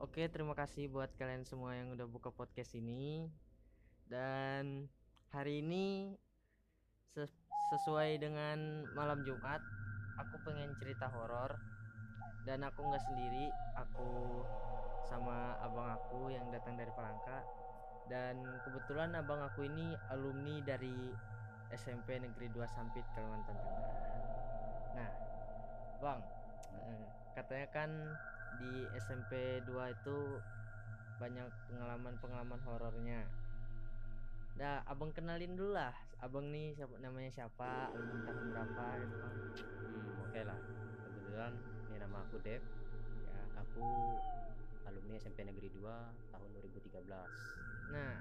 Oke, terima kasih buat kalian semua yang udah buka podcast ini. Dan hari ini ses- sesuai dengan malam Jumat, aku pengen cerita horor. Dan aku nggak sendiri, aku sama abang aku yang datang dari Palangka. Dan kebetulan abang aku ini alumni dari SMP Negeri 2 Sampit Kalimantan Tengah. Nah, Bang, eh, katanya kan di SMP 2 itu banyak pengalaman-pengalaman horornya. Nah, abang kenalin dulu lah. Abang nih siapa namanya siapa, alumni tahun berapa gitu. Hmm, oke lah. Kebetulan ini nama aku Dev. Ya. Aku alumni SMP Negeri 2 tahun 2013. Nah,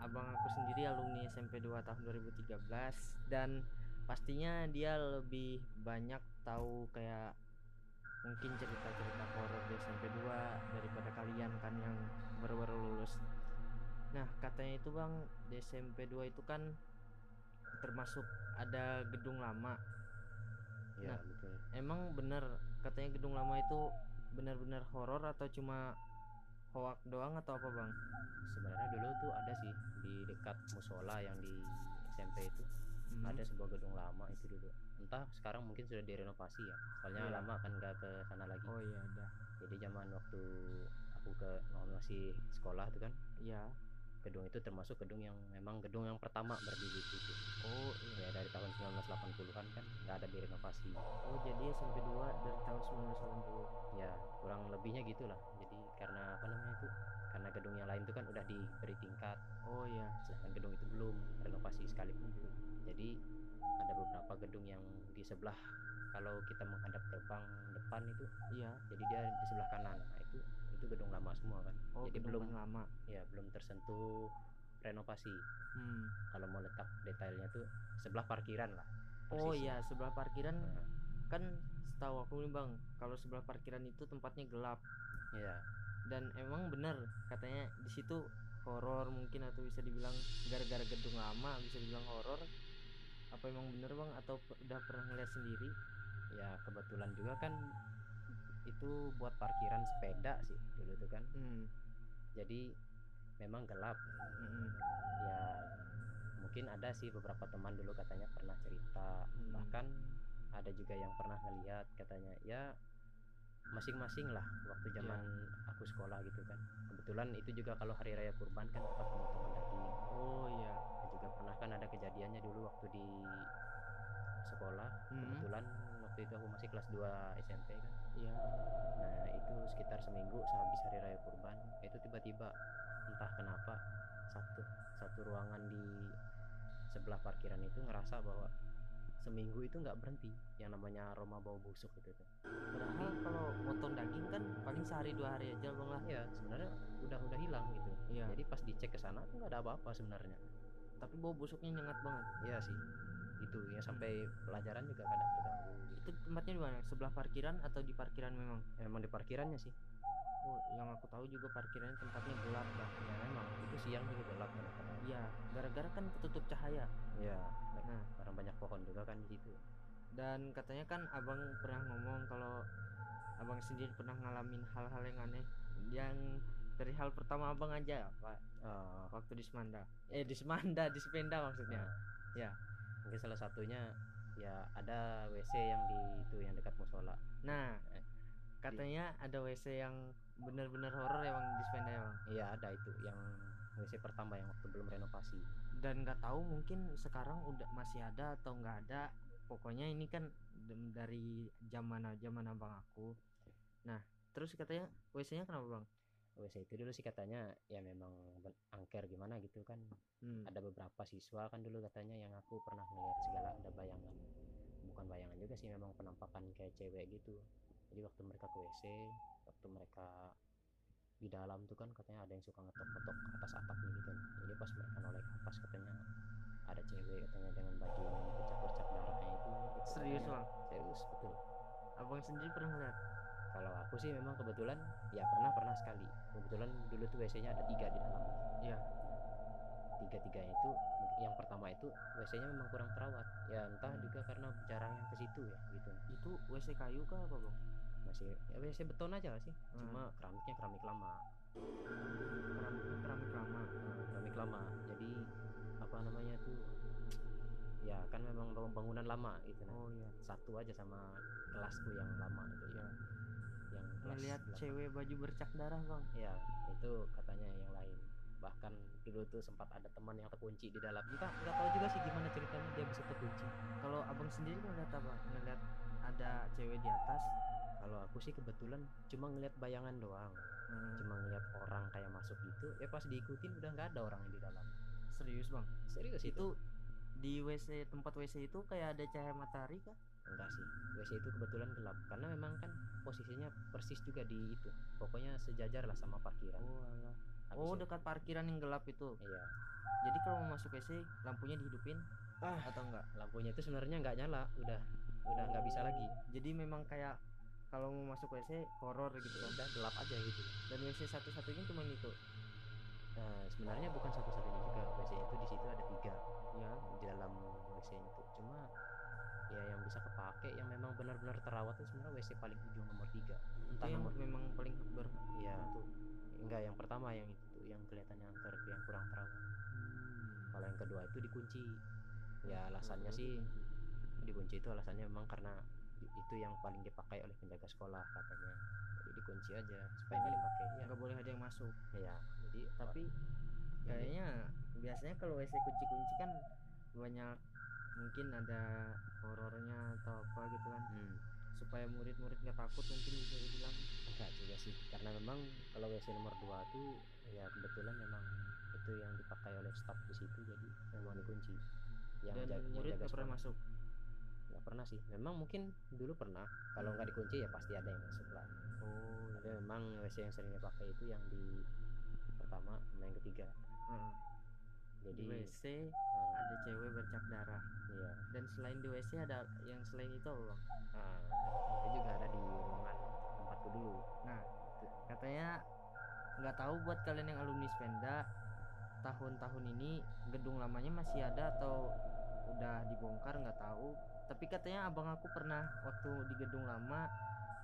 abang aku sendiri alumni SMP 2 tahun 2013 dan pastinya dia lebih banyak tahu kayak mungkin cerita-cerita horor di SMP 2 daripada kalian kan yang baru-baru lulus. Nah, katanya itu Bang, di SMP 2 itu kan termasuk ada gedung lama. Ya, Nah. betul. Emang bener katanya gedung lama itu benar-benar horor atau cuma hoak doang atau apa, Bang? Sebenarnya dulu tuh ada sih di dekat musola yang di SMP itu Hmm. ada sebuah gedung lama itu dulu. Entah sekarang mungkin sudah direnovasi ya. Soalnya Iya. lama kan nggak ke sana lagi. Oh iya, ada. Jadi zaman waktu aku ke masih sekolah tuh kan Iya. gedung itu termasuk gedung yang memang gedung yang pertama berdiri di situ. Oh, iya. Ya dari tahun 1980-an kan nggak ada direnovasi. Oh, jadi SMP 2 dari tahun 1980. Ya kurang lebihnya gitulah. Jadi karena apa namanya itu? Karena gedung yang lain itu kan udah diberi tingkat, Oh iya. sedangkan gedung itu belum renovasi sekalipun belum. Jadi ada beberapa gedung yang di sebelah kalau kita menghadap gerbang depan itu, Iya. jadi dia di sebelah kanan. Nah itu itu gedung lama semua kan. Oh, jadi belum lama. ya belum tersentuh renovasi. Hmm. Kalau mau letak detailnya tuh sebelah parkiran lah. Oh persisnya. iya, sebelah parkiran Nah, kan setahu aku nih, Bang, kalau sebelah parkiran itu tempatnya gelap Iya. dan emang bener katanya di situ horor mungkin atau bisa dibilang gara-gara gedung lama bisa dibilang horor. Apa emang bener, Bang, atau udah pernah ngeliat sendiri? ya kebetulan juga kan itu buat parkiran sepeda sih dulu tuh kan Hmm. jadi memang gelap mm-mm. ya mungkin ada sih beberapa teman dulu katanya pernah cerita Hmm. bahkan ada juga yang pernah ngelihat katanya ya masing-masing lah waktu zaman aku sekolah gitu kan kebetulan itu juga kalau hari raya kurban kan dapat pemotongan daging Oh iya. Dan juga pernah kan ada kejadiannya dulu waktu di sekolah Hmm. kebetulan waktu itu aku masih kelas 2 SMP kan Iya. Nah itu sekitar seminggu sehabis hari raya kurban itu tiba-tiba entah kenapa satu satu ruangan di sebelah parkiran itu ngerasa bahwa seminggu itu nggak berhenti yang namanya aroma bau busuk itu tuh. Padahal kalau potong daging kan paling sehari dua hari aja, Bang lah. Ya sebenarnya udah udah hilang gitu. Iya. Jadi pas dicek ke sana tuh nggak ada apa-apa sebenarnya. Tapi bau busuknya nyengat banget. Iya sih itu ya sampai pelajaran juga kadang terganggu. gitu. Itu tempatnya di mana? Sebelah parkiran atau di parkiran memang? Ya, Emang di parkirannya sih. Oh, yang aku tahu juga parkirannya tempatnya gelap, Bang. Ya memang itu siang juga gelap kadang-kadang. Iya, gara-gara kan ketutup cahaya. Ya Nah, karena banyak pohon juga kan di situ. dan katanya kan Abang pernah ngomong kalau Abang sendiri pernah ngalamin hal-hal yang aneh yang dari hal pertama Abang aja, Pak, Eh, waktu di Semanda. Eh, di Semanda, di Sependa maksudnya. Nah, Ya. Mungkin salah satunya ya ada WC yang di itu yang dekat musola. Nah, katanya ada WC yang benar-benar horor ya Bang di ya Bang. Iya ada itu yang WC pertama yang waktu belum renovasi. Dan nggak tahu mungkin sekarang udah masih ada atau nggak ada. Pokoknya ini kan dari zaman zaman abang aku. Nah, terus katanya WC-nya kenapa Bang? WC itu dulu sih katanya ya memang angker gimana gitu kan. Hmm. Ada beberapa siswa kan dulu katanya yang aku pernah melihat segala ada bayangan. Bukan bayangan juga sih memang penampakan kayak cewek gitu. Jadi waktu mereka ke WC, waktu mereka di dalam tuh kan katanya ada yang suka ngetok-ngetok atas atapnya gitu. Jadi pas mereka noleh ke atas katanya ada cewek katanya dengan baju yang bercak-bercak darahnya itu. itu Serius Bang? Serius betul. Abang sendiri pernah lihat? Kalau aku sih memang kebetulan ya pernah pernah sekali. Kebetulan dulu tuh WC-nya ada tiga di dalam. Iya. Tiga tiganya itu yang pertama itu WC-nya memang kurang terawat. Ya entah juga karena jarang yang ke situ ya gitu. Itu WC kayu kah apa Bang? masih ya WC beton aja sih Hmm. cuma keramiknya keramik lama keramik keramik lama Nah, keramik lama jadi apa namanya tuh ya kan memang bangun- bangunan lama gitu nah oh iya satu aja sama kelasku yang lama itu ya ngelihat cewek baju bercak darah bang. Ya itu katanya yang lain. Bahkan dulu tuh sempat ada teman yang terkunci di dalam. Entah nggak tahu juga sih gimana ceritanya dia bisa terkunci. Kalau abang sendiri ngeliat apa? Ngeliat ada cewek di atas? Kalau aku sih kebetulan cuma ngeliat bayangan doang. Hmm, cuma ngeliat orang kayak masuk gitu ya pas diikutin udah nggak ada orang yang di dalam. Serius bang? Serius itu itu. di WC tempat WC itu kayak ada cahaya matahari kah enggak sih. WC itu kebetulan gelap. Karena memang kan posisinya persis juga di itu. Pokoknya sejajar lah sama parkiran. Oh. Habis oh itu- dekat parkiran yang gelap itu? Iya. Jadi kalau mau masuk WC lampunya dihidupin Ah. atau enggak? Lampunya itu sebenarnya nggak nyala. Udah udah nggak bisa lagi. Jadi memang kayak kalau mau masuk WC horor gitu kan? Udah gelap aja gitu. Dan WC satu-satunya cuma itu. Nah sebenarnya bukan satu-satunya juga. WC itu di situ ada tiga ya di dalam WC itu. Cuma ya yang bisa kepake yang memang benar-benar terawat itu sebenarnya WC paling ujung nomor tiga. Entah yang nomor memang paling ber Iya. itu enggak yang pertama yang itu yang kelihatannya angker yang kurang terawat. Kalau yang kedua itu dikunci. Ya alasannya sih dikunci itu alasannya memang karena itu yang paling dipakai oleh penjaga sekolah katanya. Jadi dikunci aja supaya nggak dipakai ya. nggak boleh ada yang masuk. Ya jadi tapi Jadi- kayaknya biasanya kalau WC kunci-kunci kan banyak mungkin ada horornya atau apa gitu kan. Hmm, supaya murid-murid nggak takut mungkin bisa dibilang. Enggak juga sih karena memang kalau WC nomor 2 tuh ya kebetulan memang itu yang dipakai oleh staf di situ jadi memang dikunci yang dan ja- yang murid jaga nggak pernah masuk? Nggak pernah sih. Memang mungkin dulu pernah. Kalau nggak dikunci ya pasti ada yang masuk lah. Oh tapi memang WC yang sering dipakai itu yang di pertama sama yang ketiga. Heeh. Jadi di WC eh, ada cewek bercak darah. Iya. Dan selain di WC ada yang selain itu bang? Ah, itu juga ada di ruangan tempatku dulu. Nah katanya nggak tahu buat kalian yang alumni Spenda tahun-tahun ini gedung lamanya masih ada atau udah dibongkar nggak tahu. Tapi katanya abang aku pernah waktu di gedung lama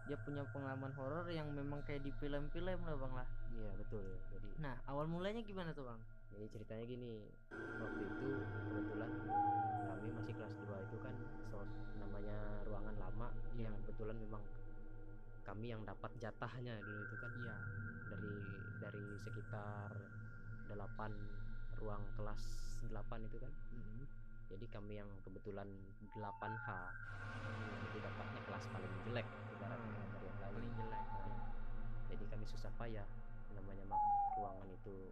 dia punya pengalaman horor yang memang kayak di film-film lah bang lah. Iya betul. Jadi nah awal mulanya gimana tuh bang jadi ceritanya gini waktu itu kebetulan kami masih kelas 2 itu kan so, namanya ruangan lama Iya. yang kebetulan memang kami yang dapat jatahnya dulu itu kan. Iya. Dari dari sekitar 8 ruang kelas 8 itu kan. Mm-mm. jadi kami yang kebetulan 8H jadi dapatnya kelas paling jelek ibaratnya Hmm, dari yang lain. Paling jelek. Nah, jadi kami susah payah namanya mak ruangan itu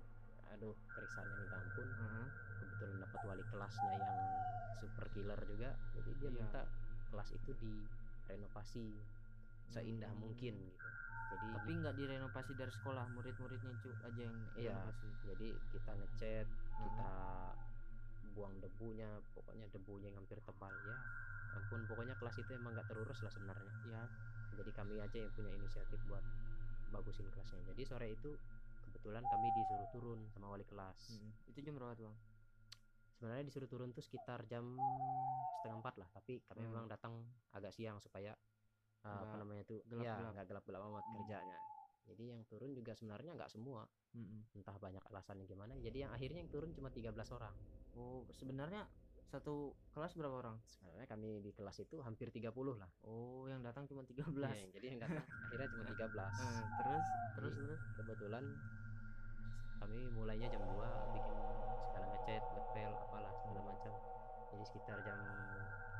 aduh kerisanya minta ampun Heeh. kebetulan dapat wali kelasnya yang super killer juga jadi dia Iya. minta kelas itu direnovasi seindah Hmm. mungkin gitu jadi tapi nggak direnovasi dari sekolah murid-muridnya cu aja yang Iya. renovasi jadi kita ngecat Heeh. kita buang debunya pokoknya debunya yang hampir tebal ya ampun pokoknya kelas itu emang nggak terurus lah sebenarnya ya jadi kami aja yang punya inisiatif buat bagusin kelasnya jadi sore itu kebetulan kami disuruh turun sama wali kelas Mm-mm. itu jam berapa tuh bang sebenarnya disuruh turun tuh sekitar jam setengah empat lah tapi kami Hmm. memang datang agak siang supaya uh, apa namanya tuh gelap-gelap. ya nggak gelap-gelap amat Hmm. kerjanya jadi yang turun juga sebenarnya nggak semua Mm-mm. entah banyak alasannya gimana jadi yang akhirnya yang turun cuma 13 orang oh sebenarnya satu kelas berapa orang sebenarnya kami di kelas itu hampir 30 lah oh yang datang cuma 13 Iya, jadi yang datang akhirnya cuma 13 Eh, terus terus Jadi, terus kebetulan kami mulainya jam 2 bikin segala ngecat ngepel apalah segala macam. Jadi sekitar jam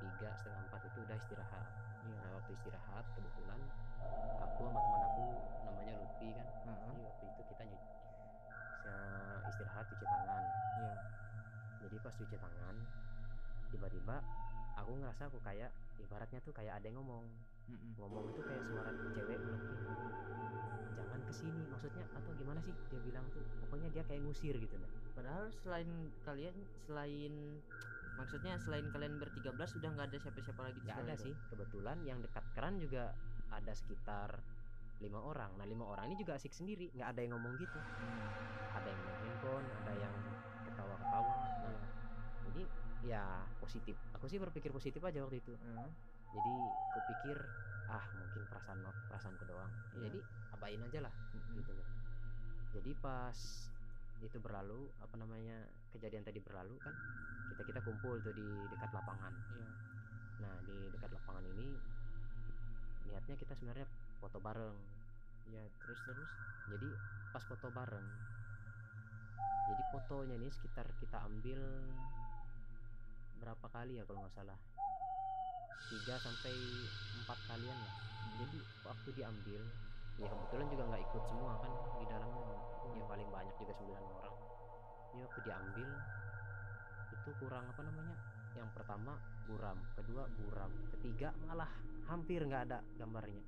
3 setengah 4 itu udah istirahat. Iya. nah waktu istirahat kebetulan aku sama teman aku namanya Lutfi kan? Heeh. jadi waktu itu kita nyuci istirahat cuci tangan. Iya. Jadi pas cuci tangan tiba-tiba aku ngerasa aku kayak ibaratnya tuh kayak ada yang ngomong Mm-mm. ngomong itu kayak suara cewek ngelekin jangan ke sini maksudnya atau gimana sih? Dia bilang tuh pokoknya dia kayak ngusir gitu nah padahal selain kalian selain maksudnya selain kalian bertiga belas sudah nggak ada siapa-siapa lagi nggak ada itu? sih. Kebetulan yang dekat keran juga ada sekitar lima orang. Nah lima orang ini juga asik sendiri. Nggak ada yang ngomong gitu. Hmm. ada yang main handphone ada yang ketawa-ketawa nah jadi ya positif. Aku sih berpikir positif aja waktu itu. Heeh. Jadi aku pikir ah mungkin perasaan perasaanku doang. Iya. jadi abain aja lah Mm-mm. gitu loh. Jadi pas itu berlalu apa namanya kejadian tadi berlalu kan kita kita kumpul tuh di dekat lapangan. Iya. Nah di dekat lapangan ini niatnya kita sebenarnya foto bareng. Iya terus terus jadi pas foto bareng jadi fotonya ini sekitar kita ambil berapa kali ya kalau nggak salah tiga sampai empat kalian lah. Jadi waktu diambil ya kebetulan juga nggak ikut semua kan di dalamnya ya paling banyak juga 9 orang. Ini waktu diambil itu kurang apa namanya? Yang pertama buram kedua buram ketiga malah hampir nggak ada gambarnya.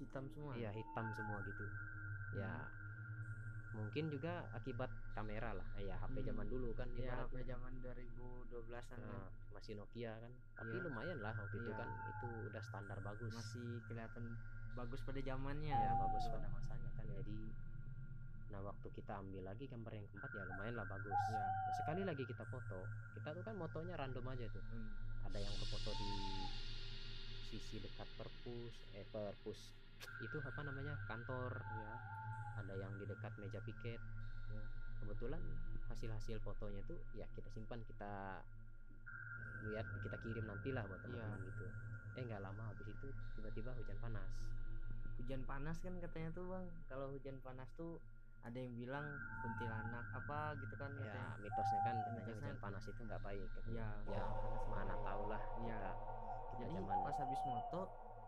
Hitam semua. Iya hitam semua gitu. Ya mungkin juga akibat kamera lah ya HP Hmm. zaman dulu kan Iya, ibaratnya. HP zaman 2012-an kan. Nah, masih Nokia kan tapi Iya. lumayan lah waktu itu Iya. kan itu udah standar bagus masih kelihatan bagus pada zamannya. ya bagus Gitu. pada masanya kan jadi nah waktu kita ambil lagi gambar yang keempat ya lumayan lah bagus Iya. Nah, sekali lagi kita foto kita tuh kan motonya random aja tuh Hmm. ada yang berfoto di sisi dekat perpus eh perpus itu apa namanya kantor ya ada yang di dekat meja piket ya kebetulan hasil-hasil fotonya tuh ya kita simpan kita lihat kita kirim nantilah buat Iya. teman-teman gitu eh nggak lama habis itu tiba-tiba hujan panas Hujan panas kan katanya tuh, Bang. Kalau hujan panas tuh ada yang bilang kuntilanak apa gitu kan ya katanya. mitosnya kan katanya Mitosnya hujan panas itu nggak baik Iya, ya panas mana nggak baik. tahu lah Iya. kita kita Jadi zaman pas habis moto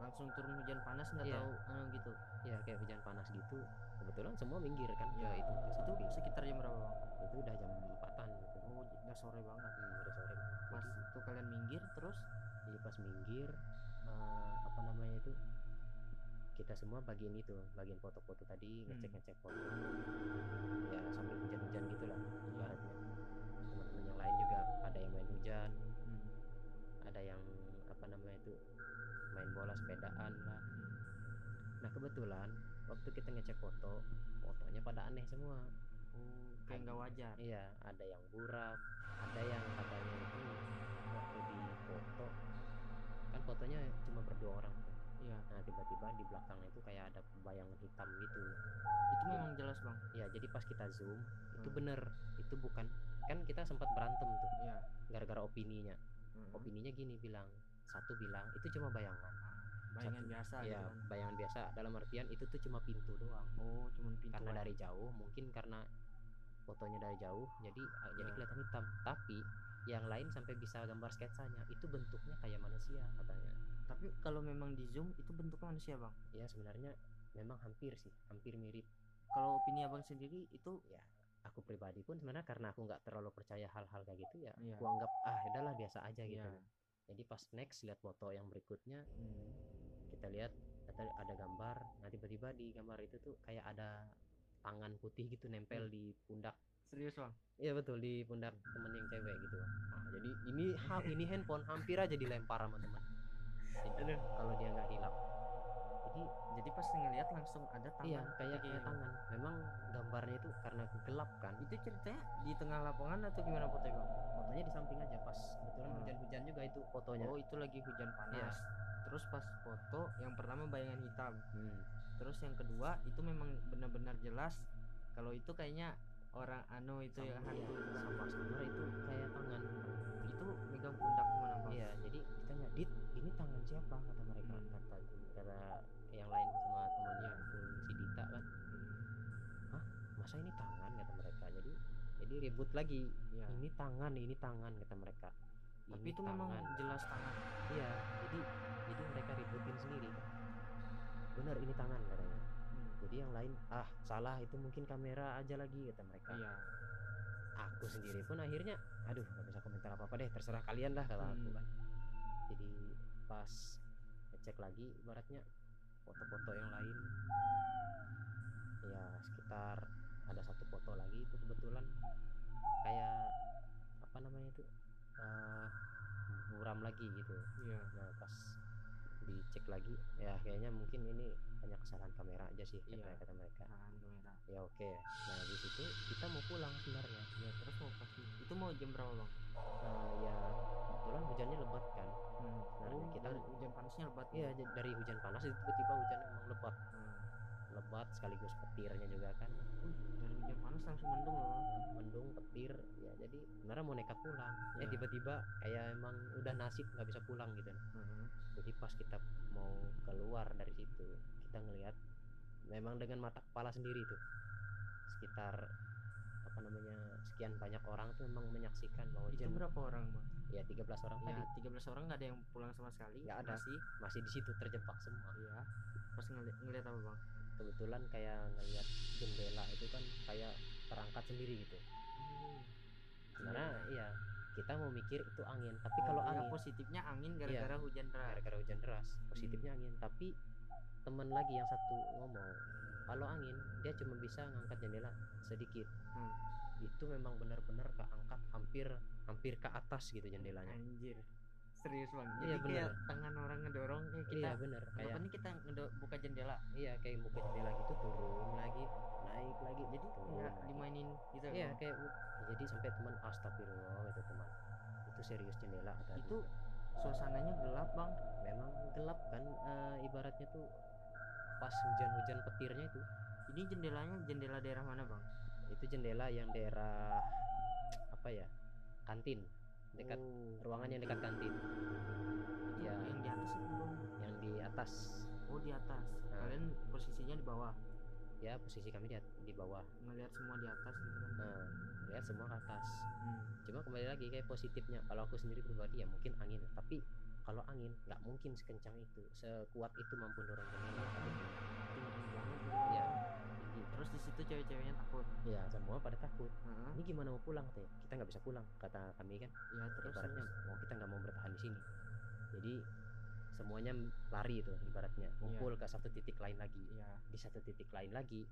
langsung turun hujan panas nggak Iya. tahu anu gitu. ya kayak hujan panas gitu kebetulan semua minggir kan Iya. ke itu Itu sekitar jam berapa, itu udah jam empatan gitu Oh, udah sore banget. Hmm, udah sore banget. Pas Jadi- itu kalian minggir terus jadi pas minggir eh, apa namanya itu kita semua bagian itu bagian foto-foto tadi Hmm. ngecek ngecek foto ya sambil hujan-hujan gitulah ibaratnya teman-teman yang lain juga ada yang main hujan hmm. ada yang kebetulan waktu kita ngecek foto fotonya pada aneh semua Oh, kayak nggak wajar. iya ada yang buram ada yang katanya itu waktu di foto kan fotonya cuma berdua orang tuh Iya. nah tiba-tiba di belakangnya itu kayak ada bayangan hitam gitu Itu memang jelas, Bang. ya jadi pas kita zoom itu Hmm. bener itu bukan kan kita sempat berantem tuh Iya. gara-gara opininya Hmm. opininya gini bilang satu bilang itu cuma bayangan Bayangan Satu- biasa ya gitu kan. bayangan biasa dalam artian itu tuh cuma pintu doang Oh, cuman pintu. karena dari jauh mungkin karena fotonya dari jauh jadi uh, jadi Ya. kelihatan hitam tapi yang lain sampai bisa gambar sketsanya itu bentuknya kayak manusia katanya Tapi kalau memang di zoom itu bentuknya manusia, Bang. ya sebenarnya memang hampir sih hampir mirip Kalau opini Abang sendiri itu ya aku pribadi pun sebenarnya karena aku nggak terlalu percaya hal-hal kayak gitu ya Iya. aku anggap ah udahlah biasa aja gitu Iya. jadi pas next lihat foto yang berikutnya Hmm. Kita lihat ada, ada gambar nah tiba-tiba di gambar itu tuh kayak ada tangan putih gitu nempel di pundak Serius, Bang? Iya betul di pundak temen yang cewek gitu. Nah, jadi ini ha- ini handphone hampir aja dilempar sama teman. Kalau dia nggak hilap. Jadi Jadi pas ngeliat langsung ada tangan. iya kayak putih kayak gitu. tangan. Memang gambarnya itu karena gelap kan. Itu ceritanya di tengah lapangan atau gimana fotonya, Bang? Fotonya di samping aja pas kebetulan Hmm. hujan-hujan juga itu fotonya. Oh, itu lagi hujan panas. Iya. Terus pas foto yang pertama bayangan hitam. Hmm. Terus yang kedua itu memang benar-benar jelas kalau itu kayaknya orang anu itu ya Sama, hantu iya, sama-sama itu kayak tangan. itu megang pundak mana bang Iya, jadi kita nggak dit ini tangan siapa kata lain sama temannya itu si Dita kan masa ini tangan? Kata mereka. Jadi jadi ribut lagi. Iya. ini tangan ini tangan kata mereka. Tapi Ini itu memang jelas tangan. Iya jadi jadi mereka ributin sendiri. Benar ini tangan katanya. Hmm. jadi yang lain ah salah itu mungkin kamera aja lagi kata mereka. Iya. Aku sendiri pun akhirnya aduh nggak bisa komentar apa apa deh terserah kalian lah kata aku Hmm. kan. Jadi pas ngecek lagi ibaratnya foto-foto yang lain. Ya sekitar ada satu foto lagi itu kebetulan. Kayak apa namanya itu? Eh, buram lagi gitu. Iya. Nah pas dicek lagi ya kayaknya mungkin ini hanya kesalahan kamera aja sih kata Iya. kata mereka. Kamera. Ya oke. Nah di situ kita mau pulang sebenarnya. Ya terus mau pasti itu mau jam berapa bang? Nah, ya kebetulan hujannya lebat kan hmm. Sebenarnya oh, kita- hujan panasnya lebat iya ya dari hujan panas itu tiba-tiba hujan emang lebat hmm. lebat sekaligus petirnya juga kan Wih, dari hujan panas langsung mendung loh mendung petir ya jadi sebenarnya mau nekat pulang eh Iya. tiba-tiba kayak emang udah nasib nggak bisa pulang gitu Heeh. jadi pas kita mau keluar dari situ kita ngelihat memang dengan mata kepala sendiri tuh sekitar apa namanya sekian banyak orang tuh memang menyaksikan bahwa itu hujan berapa orang bang ya 13 orang ya tadi 13 orang nggak ada yang pulang sama sekali Nggak ada. masih. Masih di situ terjebak semua. Iya pas ngeliat, ngeliat apa bang? Kebetulan kayak ngelihat jendela itu kan kayak terangkat sendiri gitu. Hmm. sebenarnya iya kita mau mikir itu angin. Tapi Oh, kalau ya, angin positifnya angin gara-gara hujan deras. gara-gara hujan deras positifnya angin. Tapi teman lagi yang satu ngomong kalau angin dia cuma bisa ngangkat jendela sedikit. Hmm. itu memang benar-benar keangkat hampir hampir ke atas gitu jendelanya. Anjir serius bang. Iya, jadi kayak bener. tangan orang ngedorong ya kita iya bener. Kayak nih kita ngedo- buka jendela? Iya kayak buka jendela gitu turun lagi naik lagi. Jadi kayak lagi. dimainin gitu iya Bang? kayak jadi sampai teman astagfirullah itu teman. Itu serius jendela kata itu suasananya gelap bang. Memang gelap kan eh, ibaratnya tuh pas hujan-hujan petirnya itu. Ini jendelanya jendela daerah mana bang? Itu jendela yang daerah apa ya kantin dekat oh. ruangan yang dekat kantin. Ya yang di atas yang di atas. Oh di atas. Nah. kalian posisinya di bawah? Ya posisi kami di, di bawah. Ngelihat semua di atas gitu kan? Nah lihat semua ke atas. Hmm. cuma kembali lagi kayak positifnya. Kalau aku sendiri pribadi ya mungkin angin. Tapi kalau angin nggak mungkin sekencang itu. Sekuat itu mampu dorong banget ya terus di situ cewek-ceweknya takut. Ya semua pada takut. Ini gimana mau pulang teh? Kita nggak bisa pulang kata kami kan? Ya terus ibaratnya terus. mau kita nggak mau bertahan di sini. Jadi semuanya lari itu ibaratnya. Ngumpul ke satu titik lain lagi. Ya di satu titik lain lagi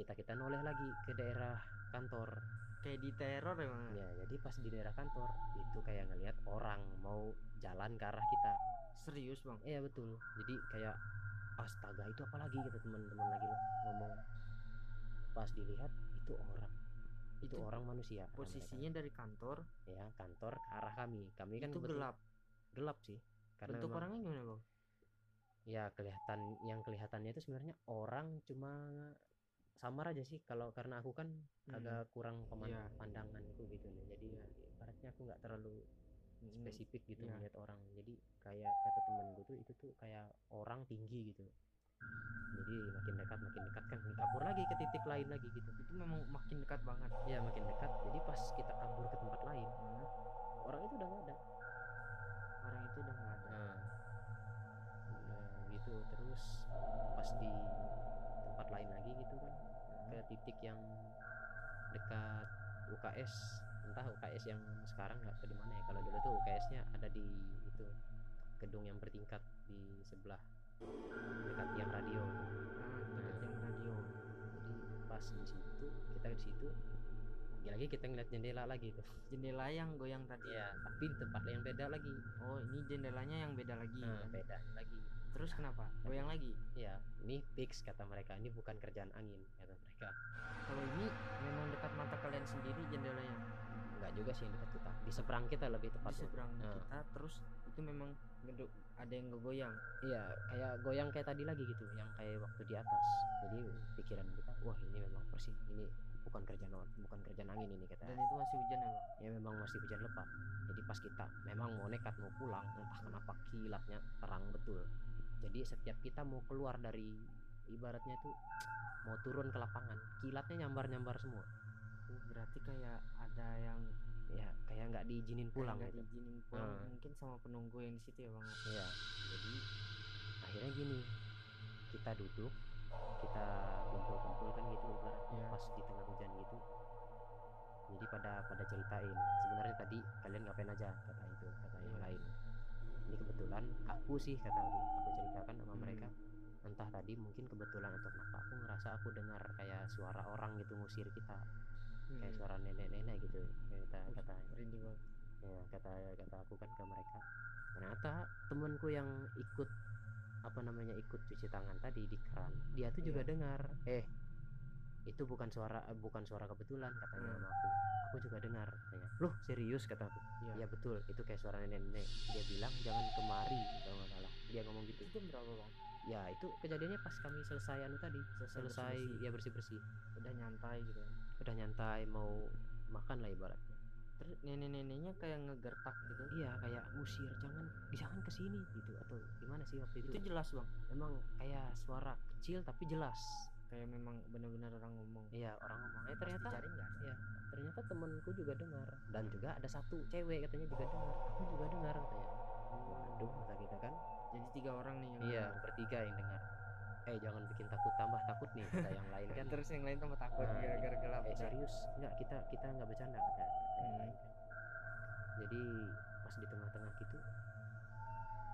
kita kita noleh lagi ke daerah kantor. Kayak di teror bang ya jadi pas di daerah kantor itu kayak ngelihat orang mau jalan ke arah kita. Serius bang? Iya betul. Jadi kayak astaga itu apa lagi? gitu teman-teman lagi ngomong pas dilihat itu orang. Itu, Itu orang manusia mereka. posisinya dari kantor. Ya kantor ke arah kami. Kami kan itu gelap. Gelap sih karena bentuk memang- orangnya gimana bang? Ya kelihatan yang kelihatannya itu sebenarnya orang cuma samar aja sih. Kalau karena aku kan Hmm. agak kurang peman- Iya. pandanganku gitu nih jadi ibaratnya aku nggak terlalu Mm, spesifik gitu Iya. melihat orang. Jadi kayak kata temenku tuh itu tuh kayak orang tinggi gitu jadi makin dekat makin dekat kan kabur lagi ke titik lain lagi gitu. Itu memang makin dekat banget. Ya makin dekat. Jadi pas kita kabur ke tempat lain Hmm. orang itu udah nggak ada. Orang itu udah nggak ada. Nah, nah gitu. Terus pas di tempat lain lagi gitu kan ke titik yang dekat UKS entah UKS yang sekarang nggak tahu di mana ya. Kalau dulu tuh UKS-nya ada di itu gedung yang bertingkat di sebelah dekat tiang radio. Nah, dekat yang radio. Jadi pas di situ kita di situ lagi-lagi kita ngeliat jendela lagi tuh. Jendela yang goyang tadi. Ya tapi di tempat yang beda lagi. Oh ini jendelanya yang beda lagi. Nah beda lagi. Terus kenapa? Goyang lagi? ya ini fix kata mereka. Ini bukan kerjaan angin kata mereka. Kalau ini memang dekat mata kalian sendiri jendelanya? Enggak juga sih yang dekat kita. Di seberang kita lebih di tepatnya seberang Nah. kita terus itu memang ngeduk ada yang ngegoyang Iya, kayak goyang kayak tadi lagi gitu, yang kayak waktu di atas. Jadi pikiran kita, wah ini memang persis, ini bukan kerjaan bukan kerjaan angin ini kata. dan itu masih hujan ya bang Ya memang masih hujan lebat. Jadi pas kita memang mau nekat mau pulang, entah kenapa kilatnya terang betul. Jadi setiap kita mau keluar dari ibaratnya itu mau turun ke lapangan, kilatnya nyambar-nyambar semua. Oh, berarti kayak ada yang Ya kayak nggak diizinin pulang nggak gitu. diizinin pulang Ah. mungkin sama penunggu yang di situ ya bang Iya. Jadi akhirnya gini, kita duduk, kita kumpul-kumpul kan gitu ibaratnya Iya. pas di tengah hujan gitu. Jadi pada pada ceritain, sebenarnya tadi kalian ngapain aja kata itu, kata yang Iya. lain. Ini kebetulan aku sih kata aku, aku ceritakan sama Hmm. mereka. Entah tadi mungkin kebetulan atau kenapa aku ngerasa aku dengar kayak suara orang gitu ngusir kita, kayak Hmm. suara nenek-nenek gitu. Kata kata merinding banget. Ya kata kata aku kan ke mereka. Ternyata temanku yang ikut apa namanya ikut cuci tangan tadi di keran dia tuh juga Iya. dengar. Eh itu bukan suara bukan suara kebetulan katanya Hmm. sama aku. Aku juga dengar katanya. Loh serius kata aku. Iya. ya betul. Itu kayak suara nenek-nenek. Dia bilang jangan kemari kalau nggak salah. Dia ngomong gitu. Itu berapa bang? Ya itu kejadiannya pas kami selesai anu tadi. Selesai selesai bersih-bersih. ya bersih bersih udah nyantai gitu kan udah nyantai mau makan lah ibaratnya terus nenek-neneknya kayak ngegertak gitu. Iya kayak usir jangan jangan ke sini gitu. Atau gimana sih waktu itu, itu jelas bang. Emang kayak suara kecil tapi jelas. Kayak memang benar-benar orang ngomong. Iya orang ngomongnya Pas ternyata dicari nggak? ya ternyata temanku juga dengar. Dan juga ada satu cewek katanya juga dengar. Aku juga dengar katanya. Waduh kata kita kan? Jadi tiga orang nih yang iya dengar. bertiga yang dengar eh jangan bikin takut tambah takut nih kata yang lain kan terus yang lain tambah takut Nah, gara-gara gelap eh serius? Enggak kita kita nggak bercanda kata, kata yang Hmm. lain kan. Jadi pas di tengah-tengah gitu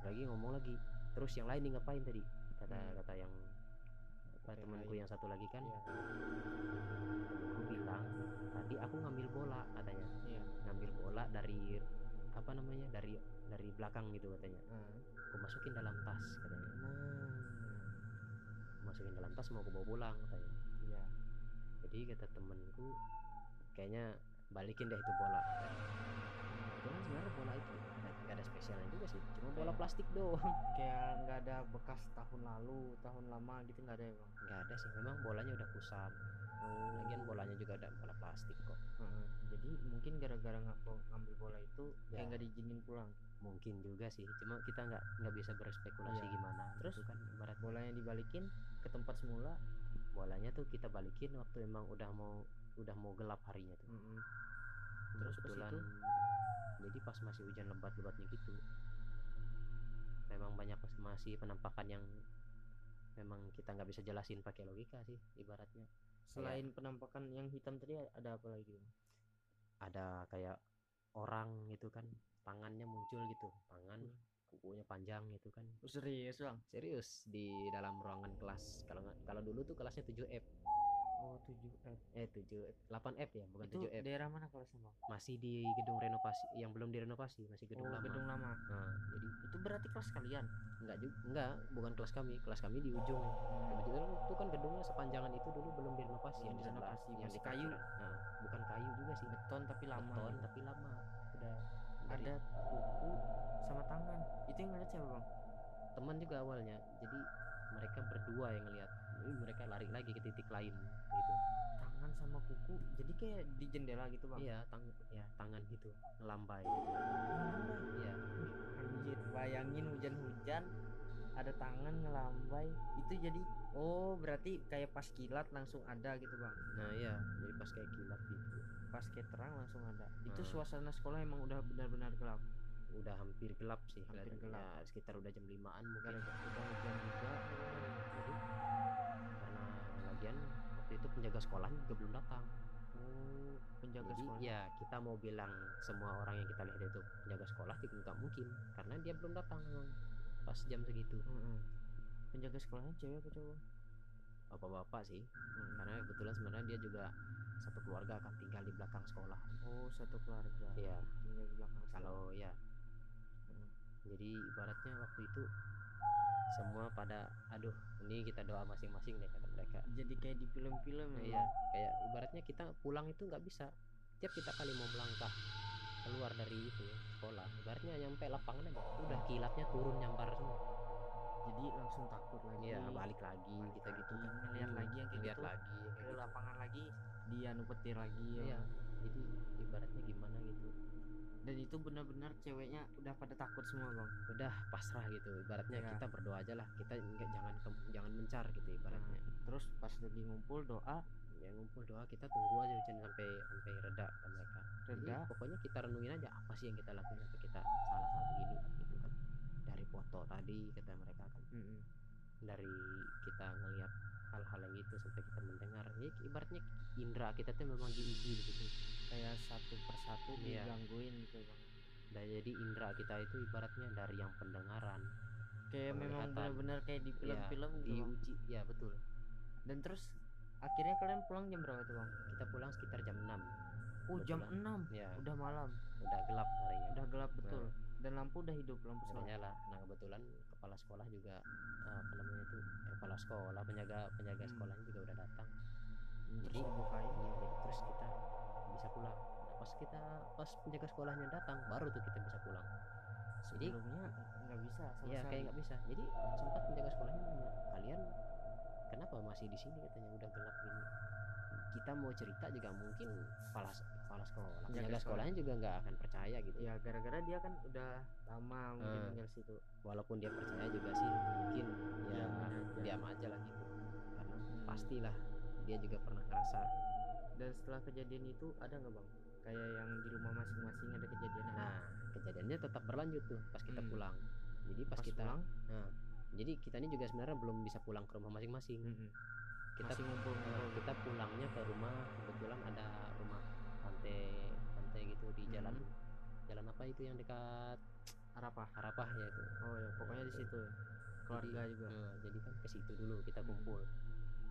lagi ngomong lagi. Terus yang lain nih ngapain tadi kata Hmm. kata yang apa Yang temanku yang satu lagi kan. Iya. temanku bilang tadi aku ngambil bola katanya. Iya. Ngambil bola dari apa namanya dari dari belakang gitu katanya. Ah. aku masukin dalam tas katanya. Aku masukin dalam tas mau aku bawa pulang katanya. Iya. Jadi kata temenku kayaknya balikin deh itu bola. Kebetulan sebenarnya bola itu nggak ada spesialnya juga sih cuma bola Kayak- plastik doang. Kayak nggak ada bekas tahun lalu tahun lama gitu nggak ada ya bang nggak ada sih memang bolanya udah kusam. Oh. Lagian bolanya juga ada bola plastik kok. Heeh. jadi mungkin gara-gara nggak mau ngambil bola itu kayak Ya. nggak diizinin pulang mungkin juga sih cuma kita nggak nggak bisa berspekulasi Iya. gimana Terus? Itu kan ibarat bolanya dibalikin ke tempat semula bolanya tuh kita balikin waktu emang udah mau udah mau gelap harinya tuh Mm-mm. Terus pas kebetulan itu? jadi pas masih hujan lebat-lebatnya gitu memang banyak mas- masih penampakan yang memang kita nggak bisa jelasin pakai logika sih ibaratnya selain penampakan yang hitam tadi ada apa lagi ada kayak orang gitu kan tangannya muncul gitu tangan Hmm. kukunya panjang gitu kan. Oh, serius bang serius di dalam ruangan kelas. Kalau kalau dulu tuh kelasnya 7F oh 7 F. Eh 7 8F ya bukan itu 7F daerah mana kelasnya bang? Masih di gedung renovasi yang belum direnovasi masih gedung oh lama. gedung lama. Nah, jadi itu berarti kelas kalian? Enggak juga enggak bukan kelas kami. Kelas kami di ujung. Hmm. kebetulan itu kan gedungnya sepanjangan itu dulu belum direnovasi yang di sebelah Direnovasi, yang masih di kayu. Nah, bukan kayu juga sih. Beton tapi lama beton gitu. tapi lama. Udah ada kuku sama tangan. Itu yang ngeliat siapa bang? Teman juga awalnya. Jadi mereka berdua yang ngelihat Jadi mereka lari lagi ke titik lain gitu. Tangan sama kuku jadi kayak di jendela gitu bang? Iya tang ya tangan gitu gitu. Ngelambai. iya. Anjir, bayangin hujan-hujan ada tangan ngelambai. Itu jadi oh berarti kayak pas kilat langsung ada gitu bang? Nah iya. Jadi pas kayak kilat gitu pas kayak terang langsung ada. Itu Hmm. suasana sekolah emang udah benar-benar gelap. Udah hampir gelap sih Hampir gelap. Ya, sekitar udah jam limaan mungkin. Udah hujan juga jadi karena lagian waktu itu penjaga sekolah juga belum datang. Oh penjaga jadi sekolah. ya kita mau bilang semua orang yang kita lihat itu penjaga sekolah itu nggak mungkin karena dia belum datang pas jam segitu. Mm-mm. penjaga sekolahnya cewek apa cowok bapak-bapak sih Mm. karena kebetulan sebenarnya dia juga satu keluarga akan tinggal di belakang sekolah oh satu keluarga Iya. tinggal di belakang sekolah. kalau ya Mm. jadi ibaratnya waktu itu semua pada aduh ini kita doa masing-masing deh kata mereka jadi kayak di film-film ya, Bang? kayak ibaratnya kita pulang itu nggak bisa tiap kita kali mau melangkah keluar dari itu sekolah ibaratnya nyampe lapangan aja udah kilatnya turun nyambar semua jadi langsung takut lagi. Iya balik lagi balik kita gitu kan. ngeliat Hmm, lagi yang kayak ngeliat gitu. lagi ke gitu. lapangan lagi dia anu petir lagi ya. Bang. jadi ibaratnya gimana gitu. Dan itu benar-benar ceweknya udah pada takut semua bang. Udah pasrah gitu ibaratnya Iya. kita berdoa aja lah. Kita nggak jangan ke- jangan mencar gitu ibaratnya. Nah, terus pas lagi ngumpul doa ya ngumpul doa kita tunggu aja hujan sampai sampai reda kan mereka. Jadi reda? pokoknya kita renungin aja apa sih yang kita lakuin sampai kita salah salah begini gitu. kan dari foto tadi kata mereka kan. Mm-mm. dari kita ngelihat hal-hal yang itu sampai kita mendengar ya ibaratnya indera kita tuh memang diuji gitu. Kayak satu persatu Iya. digangguin gitu bang. Dan jadi indera kita itu ibaratnya dari yang pendengaran kayak memang benar-benar kayak di film-film gitu bang. diuji ya betul. Dan terus akhirnya kalian pulang jam berapa tuh bang? Kita pulang sekitar jam 6 oh jam Kebetulan. 6 ya udah malam? Udah gelap harinya udah gelap betul. Nah. Dan lampu udah hidup lampu udah solar nyala nah kebetulan kepala sekolah juga eh, apa namanya itu kepala sekolah penjaga penjaga Hmm. sekolahnya juga udah datang. Hmm, Jadi- dibukain iya jadi terus kita bisa pulang. Nah, pas kita pas penjaga sekolahnya datang baru tuh kita bisa pulang. Jadi sebelumnya nggak bisa sama sekali. kayak nggak bisa. Jadi sempat penjaga sekolahnya nanya kalian kenapa masih di sini? Katanya udah gelap gini kita mau cerita juga mungkin kepala kepala sekolah Penjaga sekolah. sekolahnya juga nggak akan percaya gitu ya gara-gara dia kan udah lama mungkin Hmm. tinggal situ walaupun dia percaya juga sih mungkin ya aja. diam aja lah gitu karena Hmm. pastilah dia juga pernah ngerasa dan setelah kejadian itu ada nggak bang kayak yang di rumah masing-masing ada kejadian nah kejadiannya tetap berlanjut tuh pas kita Hmm. pulang jadi pas, pas kita pulang nah jadi kita ini juga sebenarnya belum bisa pulang ke rumah masing-masing mm-mm. kita masih ngumpul eh, ngumpul kita pulangnya ke rumah kebetulan ada rumah pantai pantai gitu di jalan Hmm. jalan apa itu yang dekat Arafah Harapah ya itu oh ya pokoknya di situ ya. keluarga Jadi, juga eh, jadi kan ke situ dulu kita Hmm. kumpul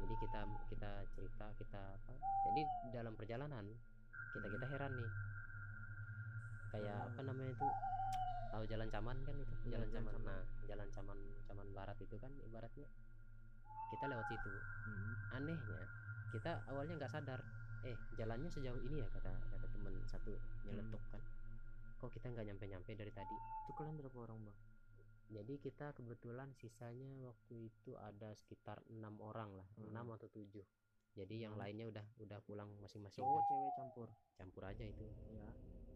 jadi kita kita cerita kita apa jadi dalam perjalanan kita kita heran nih kayak Hmm. apa namanya itu tahu jalan caman kan itu Iya, jalan Jalan caman Caman. nah jalan caman caman barat itu kan ibaratnya kita lewat situ Mm-mm. anehnya kita awalnya nggak sadar eh jalannya sejauh ini ya kata kata teman satu nyeletuk kan. Kok kita nggak nyampe nyampe dari tadi? Itu kalian berapa orang bang? Jadi kita kebetulan sisanya waktu itu ada sekitar enam orang lah Hmm. enam atau tujuh. Jadi yang Hmm. lainnya udah udah pulang masing-masing cowok kan. cewek campur? Campur aja itu. Ya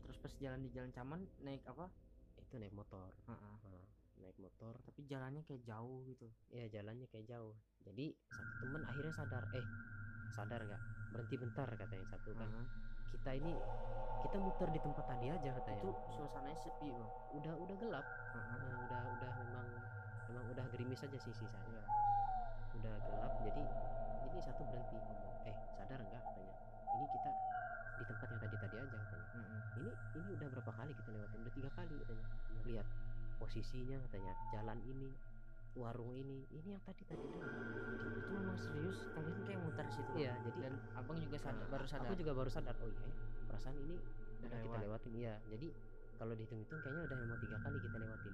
terus pas jalan di jalan caman naik apa? Itu naik motor. Ha-ha. Nah, naik motor. Tapi jalannya kayak jauh gitu. Ya jalannya kayak jauh. Jadi satu temen akhirnya sadar. Eh sadar nggak berhenti bentar kata yang satu kan. Ha-ha. kita ini kita muter di tempat tadi aja katanya itu suasananya sepi bang. Udah udah gelap. Ha-ha. Nah, udah udah memang memang udah gerimis aja sih sisanya. Iya. udah gelap jadi jadi satu berhenti ngomong eh sadar nggak? katanya. Ini kita di tempat yang tadi tadi aja katanya. Mm-mm. ini ini udah berapa kali kita lewatin? Udah tiga kali katanya. Lihat posisinya katanya. Jalan ini warung ini. Ini yang tadi tadi doang itu memang serius. Kalian kayak muter situ. Iya jadi dan abang juga sadar. baru sadar. aku juga baru sadar. Oh iya ya, perasaan ini Udah kita lewat. lewatin. Iya jadi kalau dihitung-hitung kayaknya udah memang tiga kali kita lewatin.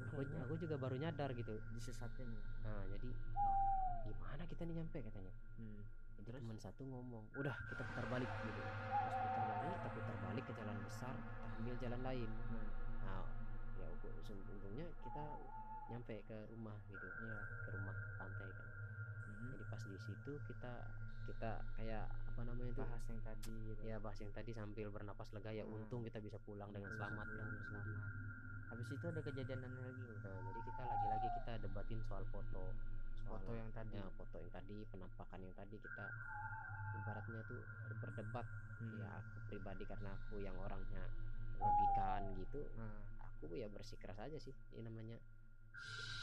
Itu aku aku juga baru nyadar gitu. Disesatin ya. nah jadi oh, gimana kita nih nyampe? katanya. Hmm. jadi Terus? teman satu ngomong udah kita putar balik gitu. Terus putar balik kita putar balik ke jalan besar kita ambil jalan lain. Hmm. nah ya untungnya kita nyampe ke rumah gitu Iya. ke rumah pantai kan Mhm. jadi pas di situ kita kita kayak apa namanya itu bahas yang tadi gitu. ya bahas yang tadi sambil bernapas lega ya Hmm. untung kita bisa pulang dengan Bisa selamat pulang kan selamat habis itu ada kejadian aneh lagi nah jadi kita lagi-lagi kita debatin soal foto soal foto yang tadi ya foto yang tadi penampakan yang tadi kita ibaratnya tuh berdebat Hmm. ya aku pribadi karena aku yang orangnya logikaan gitu Nah, aku ya bersikeras aja sih ini namanya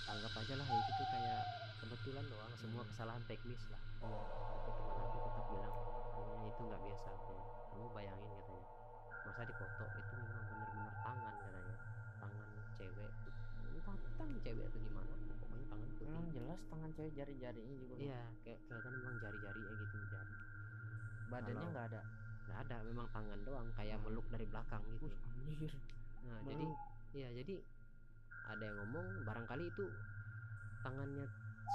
anggap aja lah itu tuh kayak kebetulan doang semua Hmm. kesalahan teknis lah. Iya. tapi teman aku tetap bilang kayaknya itu nggak biasa katanya kamu bayangin katanya. Masa di foto itu memang bener-bener tangan katanya. Tangan cewek entah tangan cewek atau gimana pokoknya tangan putih. Emang jelas tangan cewek jari-jarinya juga iya kayak kelihatan memang jari-jari ya gitu jari. Badannya nggak ada? nggak ada memang tangan doang kayak Hmm. meluk dari belakang gitu. Wih, anjir. Nah jadi Meluk. iya jadi ada yang ngomong barangkali itu tangannya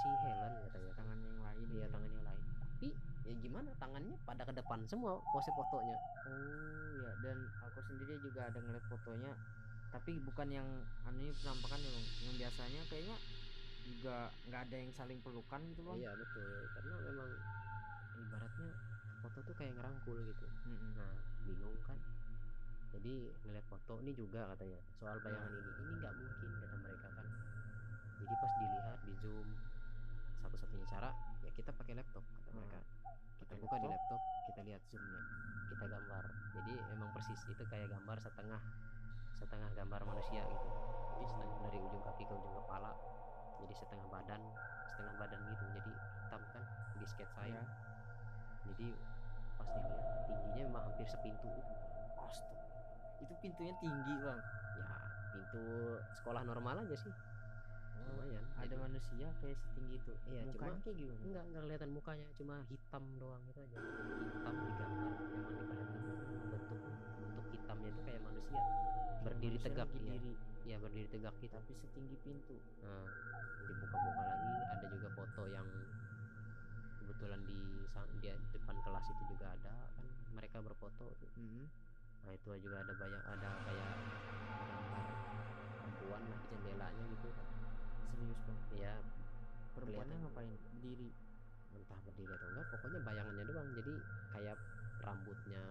si Helen. Katanya tangan yang lain ya. tangan yang lain. Tapi ya gimana tangannya pada ke depan semua pose fotonya. Oh ya dan aku sendiri juga ada ngeliat fotonya. Tapi bukan yang anunya penampakan ya Bang. yang biasanya. Kayaknya juga nggak ada yang saling pelukan gitu bang. Iya betul. Karena memang ibaratnya foto tuh kayak ngerangkul gitu. Mm-mm. nah bingung kan jadi ngeliat foto ini juga katanya soal bayangan ini. Ini nggak mungkin kata mereka kan. Jadi pas dilihat di zoom satu-satunya cara ya kita pakai laptop kata Hmm. mereka. Kita buka di laptop? kita lihat zoomnya kita gambar. Jadi emang persis itu kayak gambar setengah setengah gambar manusia gitu. Jadi setengah dari ujung kaki ke ujung kepala jadi setengah badan setengah badan gitu. Jadi hitam kan di sketsain ya. Jadi pas dilihat tingginya memang hampir sepintu. Astaga. itu pintunya tinggi bang. Ya pintu sekolah normal aja sih. Lumayan ada Jadi, manusia kayak setinggi itu. Iya, mukanya cuma- kayak gimana? enggak enggak kelihatan mukanya cuma hitam doang itu aja. Hitam di gambar memang diperhatiin bentuk bentuk hitamnya itu kayak manusia. Berdiri Manusia tegak iya. diri. Ya berdiri tegak gitu. Tapi setinggi pintu. Nah dibuka-buka lagi ada juga foto yang kebetulan di di depan kelas itu juga ada kan mereka berfoto tuh. Mm-mm. nah itu juga ada banyak ada kayak gambar perempuan lah di jendelanya gitu. Serius bang? Ya perempuannya ngapain? Berdiri? Entah berdiri atau enggak pokoknya bayangannya doang. Jadi kayak rambutnya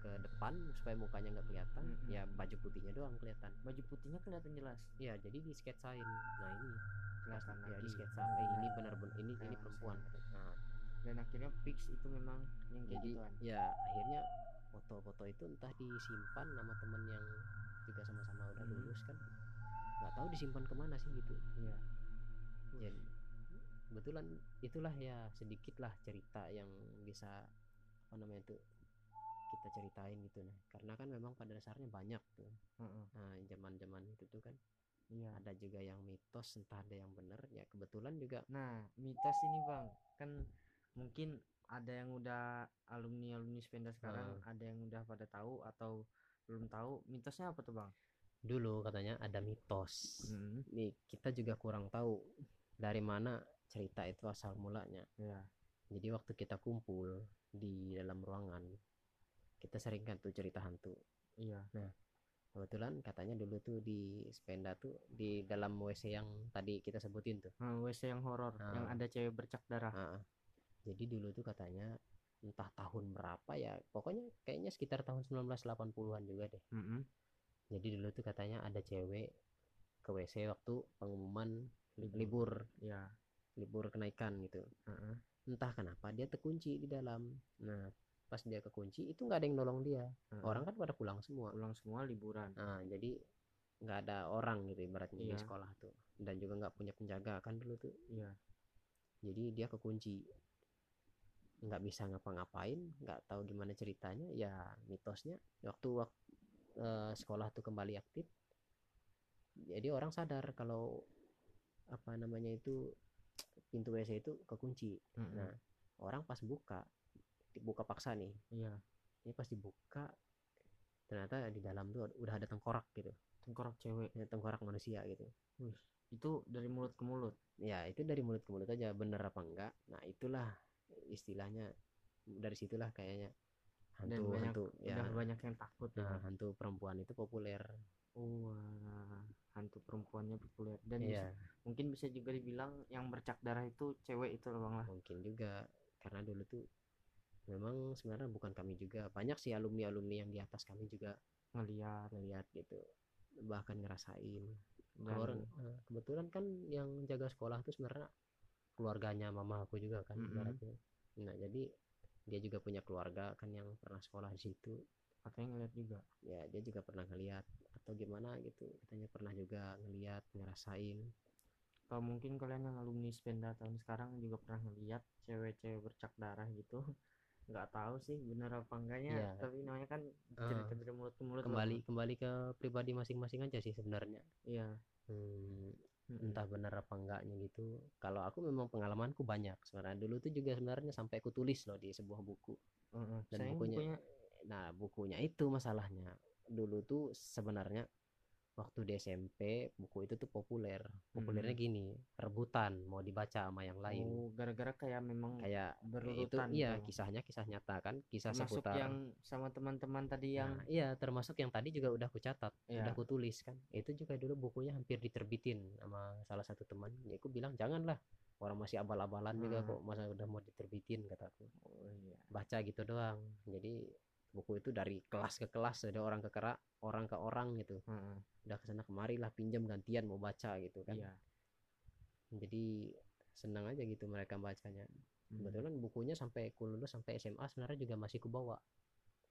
ke depan supaya mukanya nggak kelihatan Mm-mm. ya baju putihnya doang kelihatan. Baju putihnya kelihatan jelas? Ya jadi di sketsain. Nah ini. Kelihatan ya lagi. di sketsa eh, ini benar-benar ini ini Kayak perempuan. nah dan akhirnya fix itu memang yang kayak jadi gituan. ya akhirnya foto-foto itu entah disimpan sama temen yang juga sama-sama udah Hmm. lulus kan. Nggak tahu disimpan ke mana sih gitu. Iya. Jadi kebetulan itulah ya sedikit lah cerita yang bisa apa namanya itu kita ceritain gitu. Nah karena kan memang pada dasarnya banyak tuh. Heeh. nah zaman-zaman itu tuh kan iya. ada juga yang mitos entah ada yang benar ya kebetulan juga nah mitos ini bang. Kan mungkin ada yang udah alumni alumni Spenda sekarang ada yang udah pada tahu atau belum tahu mitosnya apa tuh bang? Dulu katanya ada mitos. Hmm. nih kita juga kurang tahu dari mana cerita itu asal mulanya. Ya jadi waktu kita kumpul di dalam ruangan kita sering kan tuh cerita hantu. Iya. Kebetulan katanya dulu tuh di Spenda tuh di dalam WC yang tadi kita sebutin tuh. Nah, WC yang horor yang Ah. ada cewek bercak darah. Ah, jadi dulu tuh katanya entah tahun berapa ya pokoknya kayaknya sekitar tahun 1980-an juga deh. Mm-mm. jadi dulu tuh katanya ada cewek ke WC waktu pengumuman Libur. libur. Ya libur kenaikan gitu. Heeh. entah kenapa dia terkunci di dalam. Nah pas dia kekunci itu nggak ada yang nolong dia. Heeh. orang kan pada pulang semua. Pulang semua liburan. Nah jadi nggak ada orang gitu ibaratnya di Iya. sekolah tuh. Dan juga nggak punya penjaga kan dulu tuh. Iya. Jadi dia kekunci nggak bisa ngapa-ngapain nggak tahu gimana ceritanya ya mitosnya. Waktu waktu sekolah tuh kembali aktif jadi orang sadar kalau apa namanya itu pintu WC itu kekunci. Mm-mm. Nah, orang pas buka dibuka paksa nih. Iya. Ini pas dibuka ternyata di dalam tuh udah ada tengkorak gitu. Tengkorak cewek. Ya, tengkorak manusia gitu. Wih, itu dari mulut ke mulut? Ya itu dari mulut ke mulut aja bener apa enggak? Nah itulah istilahnya dari situlah kayaknya dan hantu banyak hantu ya. udah banyak yang takut ya nah, Bang? hantu perempuan itu populer. Oh, wah, hantu perempuannya populer. Dan bisa- iya mungkin bisa juga dibilang yang bercak darah itu cewek itu loh bang lah. Mungkin juga karena dulu tuh memang sebenarnya bukan kami juga. Banyak sih alumni alumni yang di atas kami juga ngeliat. ngeliat gitu. Bahkan ngerasain. Dan Keluar, eh, kebetulan kan yang jaga sekolah tuh sebenarnya keluarganya mama aku juga kan Mm-mm. ibaratnya. nah jadi dia juga punya keluarga kan yang pernah sekolah di situ katanya ngeliat juga ya dia juga pernah ngeliat atau gimana gitu katanya pernah juga ngeliat ngerasain kalau mungkin kalian yang alumni Spenda tahun sekarang juga pernah ngeliat cewek-cewek bercak darah gitu nggak tahu sih bener apa enggaknya Iya. tapi namanya kan Ah, cerita dari mulut ke mulut kembali kembali ke pribadi masing-masing aja sih sebenarnya iya Hmm. Entah benar apa enggaknya gitu. Kalau aku memang pengalamanku banyak. Sebenarnya dulu tuh juga sebenarnya sampai aku tulis loh di sebuah buku. Heeh. dan Sayang bukunya, nah bukunya itu masalahnya. Dulu tuh sebenarnya waktu di SMP buku itu tuh populer populernya Mm. gini rebutan mau dibaca sama yang lain oh gara-gara kayak memang kayak itu berurutan iya gitu. kisahnya kisah nyata kan kisah termasuk seputar yang sama teman-teman tadi yang Nah, iya termasuk yang tadi juga udah aku catat Iya. udah aku tulis kan itu juga dulu bukunya hampir diterbitin sama salah satu teman ya aku bilang janganlah orang masih abal-abalan juga Hmm. kok masa udah mau diterbitin kataku oh iya baca gitu doang jadi buku itu dari kelas ke kelas ada orang ke kera orang ke orang gitu. Heeh. udah ke sana kemari lah pinjam gantian mau baca gitu kan. Iya. Jadi senang aja gitu mereka bacanya. Hmm. kebetulan bukunya sampai ku lulus sampai SMA sebenarnya juga masih ku bawa.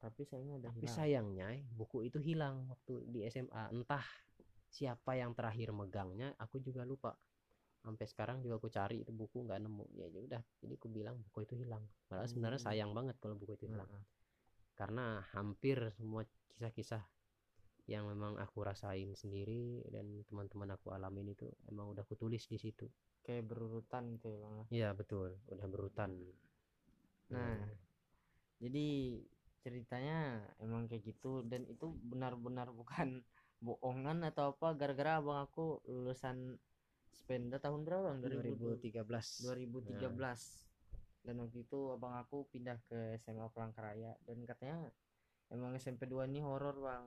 Tapi sayangnya udah tapi hilang. sayangnya buku itu hilang waktu di SMA entah siapa yang terakhir megangnya aku juga lupa. Sampai sekarang juga aku cari itu buku nggak nemu. Ya ya udah. Jadi aku bilang buku itu hilang. Padahal sebenarnya Hmm. sayang banget kalau buku itu hilang. Heeh. Karena hampir semua kisah-kisah yang memang aku rasain sendiri dan teman-teman aku alamin itu emang udah aku tulis di situ. Kayak berurutan gitu ya bang? Iya betul. Udah berutan Nah, Hmm. jadi ceritanya emang kayak gitu dan itu benar-benar bukan bohongan atau apa. Gara-gara abang aku lulusan Spenda tahun berapa bang? 2013 2013 dan waktu itu abang aku pindah ke SMA Palangkaraya. Dan katanya emang SMP 2 ini horor bang.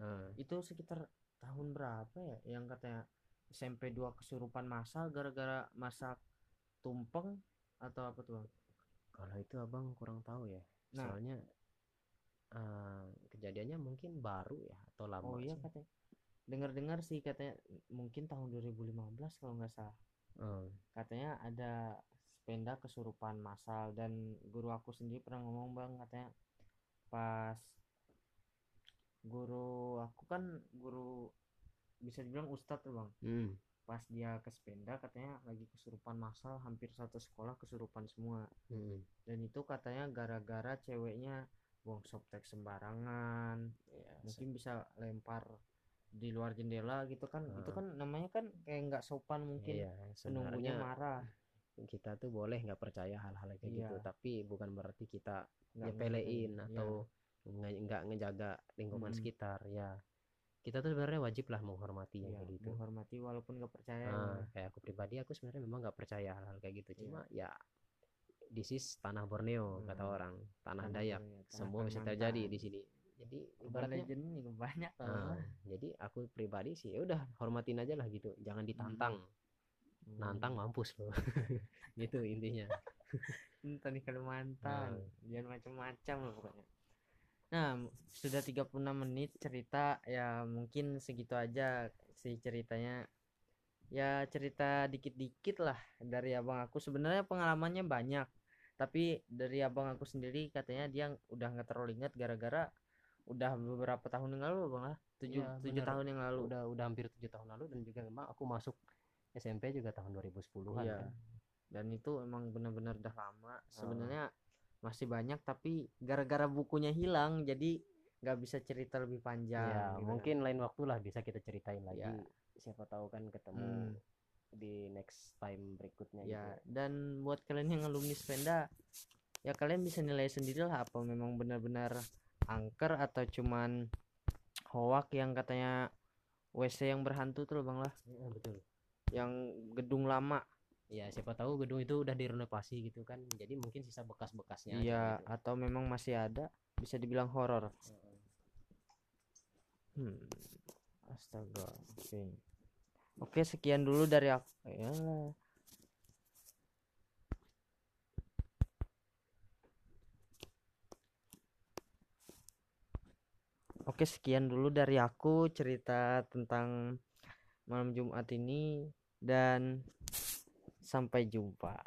Nah, itu sekitar tahun berapa ya yang katanya SMP 2 kesurupan masal gara-gara masak tumpeng atau apa tuh bang? Kalau itu abang kurang tahu ya. Nah. soalnya eh, kejadiannya mungkin baru ya atau lama oh iya sih. katanya. Dengar-dengar sih katanya mungkin tahun 2015 kalau nggak salah. Hmm, katanya ada sepeda kesurupan massal. Dan guru aku sendiri pernah ngomong bang katanya pas guru aku kan guru bisa dibilang ustadz tuh bang. Hmm, pas dia ke sepeda katanya lagi kesurupan massal hampir satu sekolah kesurupan semua. Hmm. dan itu katanya gara-gara ceweknya buang softtek sembarangan. Ya, mungkin bisa lempar di luar jendela gitu kan. Itu Ah. kan namanya kan kayak nggak sopan mungkin. Iya, penunggunya marah kita tuh boleh nggak percaya hal-hal kayak gitu Iya. tapi bukan berarti kita nggak nyepelein atau nge- nggak ngejaga lingkungan Mm-mm. sekitar ya kita tuh sebenarnya wajib lah menghormati iya, yang iya, kayak gitu menghormati walaupun nggak percaya Nah, ya. kayak aku pribadi aku sebenarnya memang nggak percaya hal-hal kayak gitu Iya. cuma ya this is tanah Borneo kata Hmm. orang tanah Tanah Dayak tanah semua bisa terjadi di sini jadi ibaratnya Legend banyak nah, jadi aku pribadi sih ya udah hormatin aja lah gitu jangan ditantang Hmm. Nantang mampus loh gitu intinya. Entah di Kalimantan Nah. jangan macam-macam loh pokoknya. Nah sudah 36 menit cerita ya mungkin segitu aja sih ceritanya. Ya cerita dikit-dikit lah dari abang aku. Sebenarnya pengalamannya banyak tapi dari abang aku sendiri katanya dia udah nggak terlalu ingat gara-gara udah beberapa tahun yang lalu bang lah. Tujuh Iya, tujuh tahun yang lalu. Udah udah hampir tujuh tahun lalu dan juga memang aku masuk SMP juga tahun 2010-an Iya. kan dan itu emang benar-benar udah lama sebenarnya masih banyak tapi gara-gara bukunya hilang jadi nggak bisa cerita lebih panjang ya gitu kan. mungkin lain waktu lah bisa kita ceritain lagi Ya. siapa tahu kan ketemu Hmm. di next time berikutnya ya gitu dan buat kalian yang alumni Spenda ya kalian bisa nilai sendiri lah apa memang benar-benar angker atau cuman hoak yang katanya WC yang berhantu tuh loh bang lah Iya, betul yang gedung lama ya siapa tahu gedung itu udah direnovasi gitu kan jadi mungkin sisa bekas-bekasnya iya gitu. atau memang masih ada bisa dibilang horor. Hmm. Astaga. Oke. Oke, sekian dulu dari aku. Yalah. Oke, sekian dulu dari aku cerita tentang malam Jumat ini dan sampai jumpa.